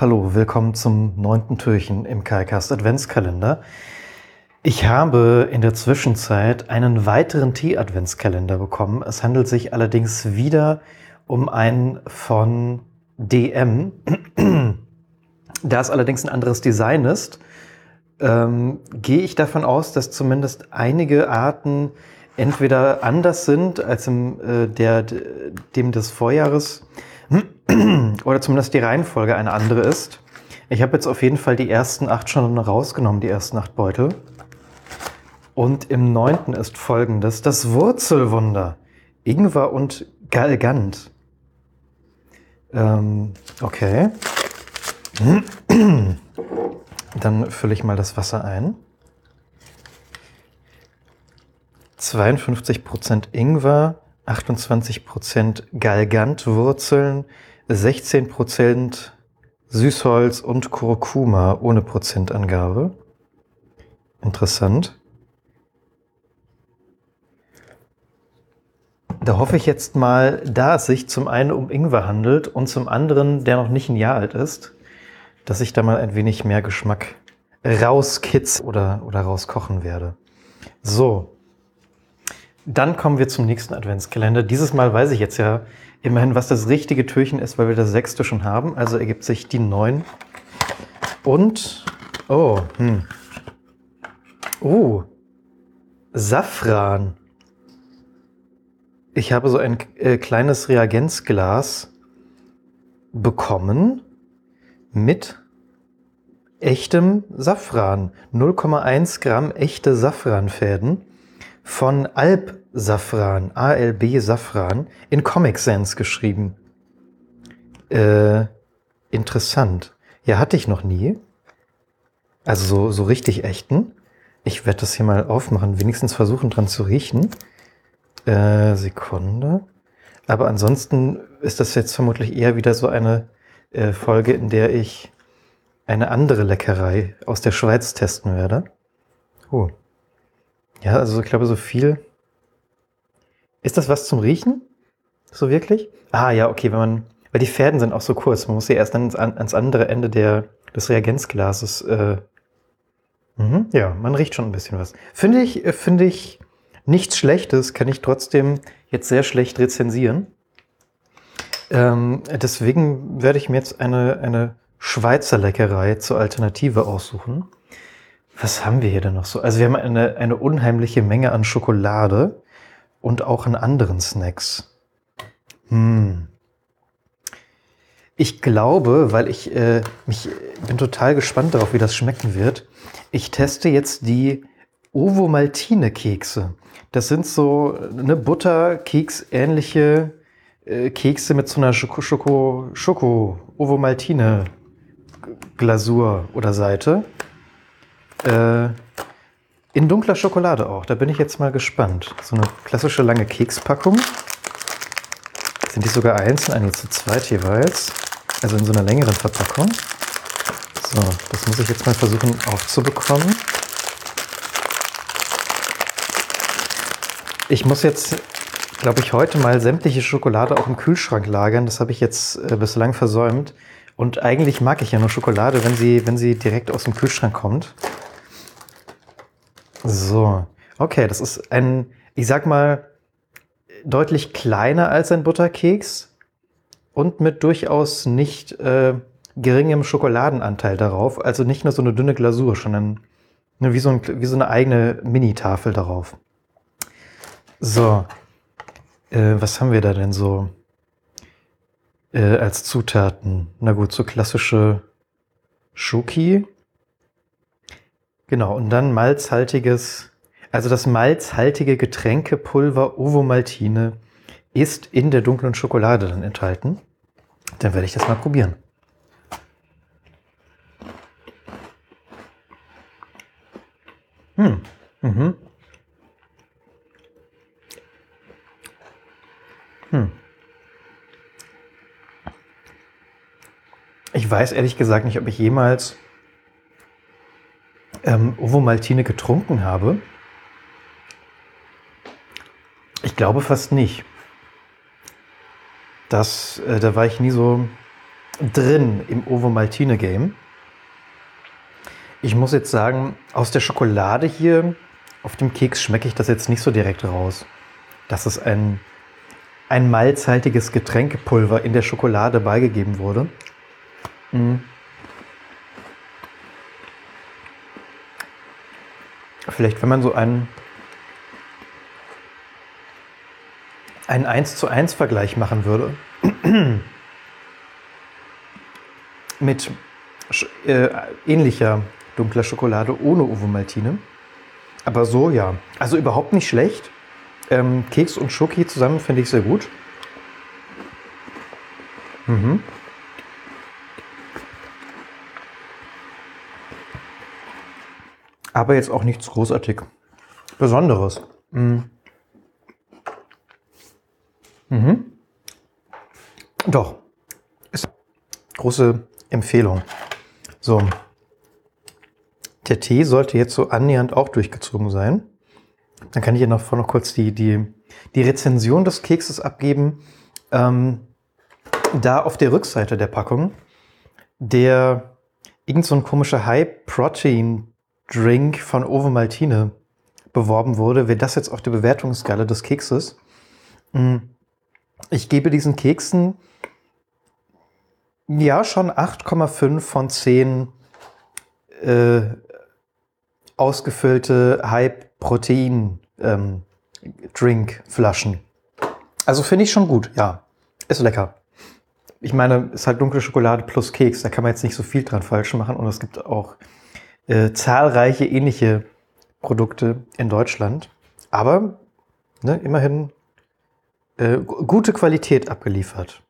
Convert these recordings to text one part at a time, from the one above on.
Hallo, willkommen zum neunten Türchen im KaiCast Adventskalender. Ich habe in der Zwischenzeit einen weiteren Tee-Adventskalender bekommen. Es handelt sich allerdings wieder um einen von DM. Da es allerdings ein anderes Design ist, ähm, gehe ich davon aus, dass zumindest einige Arten entweder anders sind als im, äh, der, dem des Vorjahres oder zumindest die Reihenfolge eine andere ist. Ich habe jetzt auf jeden Fall die ersten acht schon rausgenommen, die ersten acht Beutel. Und im neunten ist folgendes: Das Wurzelwunder. Ingwer und Galgant. Ähm, okay. Dann fülle ich mal das Wasser ein. 52% Ingwer, 28% Galgantwurzeln, 16% Süßholz und Kurkuma ohne Prozentangabe. Interessant. Da hoffe ich jetzt mal, da es sich zum einen um Ingwer handelt und zum anderen, der noch nicht ein Jahr alt ist, dass ich da mal ein wenig mehr Geschmack rauskitz oder, oder rauskochen werde. So, dann kommen wir zum nächsten Adventskalender. Dieses Mal weiß ich jetzt ja immerhin, was das richtige Türchen ist, weil wir das sechste schon haben. Also ergibt sich die neun. Und, oh, hm. Oh, Safran. Ich habe so ein äh, kleines Reagenzglas bekommen mit echtem Safran. 0,1 Gramm echte Safranfäden von Alp Safran, ALB Safran, in Comic Sans geschrieben. Äh, interessant. Ja, hatte ich noch nie. Also so, so richtig echten. Ich werde das hier mal aufmachen, wenigstens versuchen dran zu riechen. Äh, Sekunde. Aber ansonsten ist das jetzt vermutlich eher wieder so eine äh, Folge, in der ich eine andere Leckerei aus der Schweiz testen werde. Oh. Ja, also ich glaube, so viel. Ist das was zum Riechen? So wirklich? Ah, ja, okay, wenn man. Weil die Fäden sind auch so kurz. Man muss sie erst ans, ans andere Ende der, des Reagenzglases. Äh, mhm, ja, man riecht schon ein bisschen was. Finde ich, äh, finde ich nichts Schlechtes, kann ich trotzdem jetzt sehr schlecht rezensieren. Ähm, deswegen werde ich mir jetzt eine, eine Schweizer Leckerei zur Alternative aussuchen. Was haben wir hier denn noch so? Also wir haben eine, eine unheimliche Menge an Schokolade und auch an anderen Snacks. Hm. Ich glaube, weil ich äh, mich bin total gespannt darauf, wie das schmecken wird. Ich teste jetzt die Ovo Maltine Kekse. Das sind so eine Butterkeks ähnliche äh, Kekse mit so einer Schoko Schoko Schoko Ovo Maltine Glasur oder Seite. Äh, in dunkler Schokolade auch. Da bin ich jetzt mal gespannt. So eine klassische lange Kekspackung. Sind die sogar einzeln, eine zu zweit jeweils. Also in so einer längeren Verpackung. So, das muss ich jetzt mal versuchen aufzubekommen. Ich muss jetzt, glaube ich, heute mal sämtliche Schokolade auch im Kühlschrank lagern. Das habe ich jetzt äh, bislang versäumt. Und eigentlich mag ich ja nur Schokolade, wenn sie, wenn sie direkt aus dem Kühlschrank kommt. So, okay, das ist ein, ich sag mal, deutlich kleiner als ein Butterkeks und mit durchaus nicht äh, geringem Schokoladenanteil darauf. Also nicht nur so eine dünne Glasur, sondern wie, so ein, wie so eine eigene Mini-Tafel darauf. So, äh, was haben wir da denn so äh, als Zutaten? Na gut, so klassische Schoki, Genau, und dann malzhaltiges, also das malzhaltige Getränkepulver Ovomaltine ist in der dunklen Schokolade dann enthalten. Dann werde ich das mal probieren. Hm. Mhm. Hm. Ich weiß ehrlich gesagt nicht, ob ich jemals ähm, Ovomaltine getrunken habe? Ich glaube fast nicht. Das, äh, da war ich nie so drin im Ovo Maltine Game. Ich muss jetzt sagen, aus der Schokolade hier auf dem Keks schmecke ich das jetzt nicht so direkt raus. Dass es ein, ein malzhaltiges Getränkepulver in der Schokolade beigegeben wurde. Mhm. Vielleicht, wenn man so einen, einen 1 zu 1 Vergleich machen würde mit äh, ähnlicher dunkler Schokolade ohne Ovomaltine. Aber so ja. Also überhaupt nicht schlecht. Ähm, Keks und Schoki zusammen finde ich sehr gut. Mhm. Aber jetzt auch nichts großartig Besonderes. Mhm. Mhm. Doch. Ist große Empfehlung. So. Der Tee sollte jetzt so annähernd auch durchgezogen sein. Dann kann ich hier noch, noch kurz die, die, die Rezension des Kekses abgeben. Ähm, da auf der Rückseite der Packung der irgend so ein komischer High-Protein-Drink von Ovo Maltine beworben wurde, wäre das jetzt auf der Bewertungsskala des Kekses. Hm. Ich gebe diesen Keksen ja schon 8,5 von 10 äh, ausgefüllte High-Protein-Drink-Flaschen. Ähm, also finde ich schon gut, ja. Ist lecker. Ich meine, ist halt dunkle Schokolade plus Keks, da kann man jetzt nicht so viel dran falsch machen und es gibt auch äh, zahlreiche ähnliche Produkte in Deutschland. Aber ne, immerhin äh, gute Qualität abgeliefert.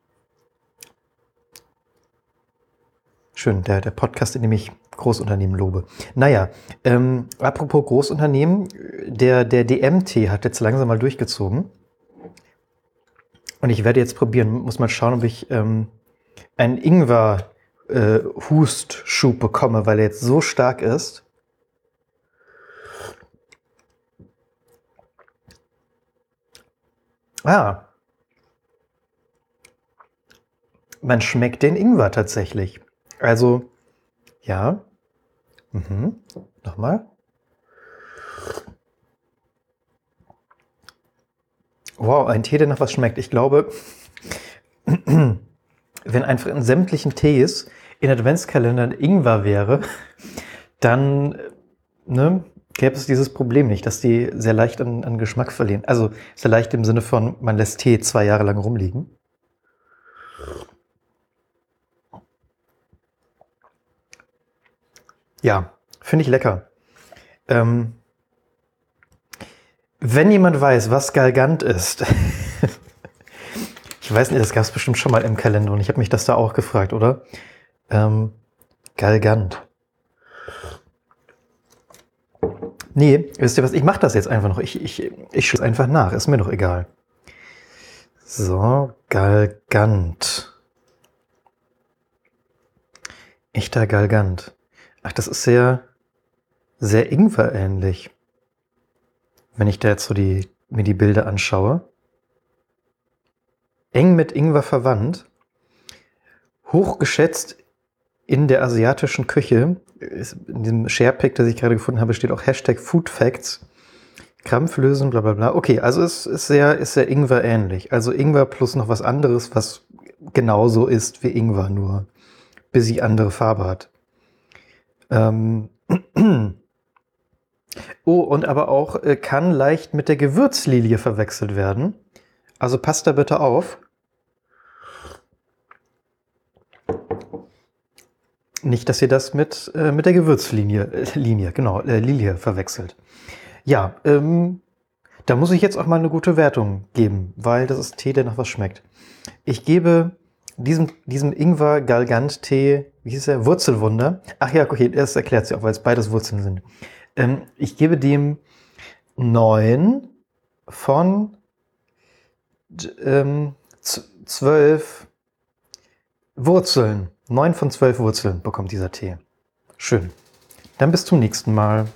Schön, der, der Podcast, in dem ich Großunternehmen lobe. Naja, ähm, apropos Großunternehmen, der, der DMT hat jetzt langsam mal durchgezogen. Und ich werde jetzt probieren, muss mal schauen, ob ich ähm, einen Ingwer-Hustschub äh, bekomme, weil er jetzt so stark ist. Ah. Man schmeckt den Ingwer tatsächlich. Also, ja. Mhm. Nochmal. Wow, ein Tee, der nach was schmeckt. Ich glaube, wenn einfach in sämtlichen Tees in Adventskalendern Ingwer wäre, dann ne, gäbe es dieses Problem nicht, dass die sehr leicht an, an Geschmack verlieren. Also sehr leicht im Sinne von, man lässt Tee zwei Jahre lang rumliegen. Ja, finde ich lecker. Ähm, wenn jemand weiß, was Galgant ist, ich weiß nicht, das gab es bestimmt schon mal im Kalender und ich habe mich das da auch gefragt, oder? Ähm, Galgant. Nee, wisst ihr was? Ich mache das jetzt einfach noch. Ich, ich, ich schaue einfach nach. Ist mir doch egal. So, Galgant. Echter Galgant. Ach, das ist sehr, sehr Ingwer-ähnlich. Wenn ich da jetzt so die, mir die Bilder anschaue. Eng mit Ingwer verwandt. Hochgeschätzt in der asiatischen Küche. In diesem Sharepack, das ich gerade gefunden habe, steht auch Hashtag Food Facts. Krampflösen, bla bla bla. Okay, also es ist sehr, ist sehr Ingwer ähnlich. Also Ingwer plus noch was anderes, was genauso ist wie Ingwer, nur bis sie andere Farbe hat. Ähm oh, und aber auch äh, kann leicht mit der Gewürzlilie verwechselt werden. Also passt da bitte auf. Nicht, dass ihr das mit, äh, mit der Gewürzlinie, äh, Linie, genau, äh, Lilie verwechselt. Ja, ähm, da muss ich jetzt auch mal eine gute Wertung geben, weil das ist Tee, der nach was schmeckt. Ich gebe diesem, diesem Ingwer-Galgant-Tee, wie hieß er? Wurzelwunder. Ach ja, okay, das erklärt sich auch, weil es beides Wurzeln sind. Ähm, ich gebe dem neun von ähm, zwölf Wurzeln. Neun von zwölf Wurzeln bekommt dieser Tee. Schön. Dann bis zum nächsten Mal.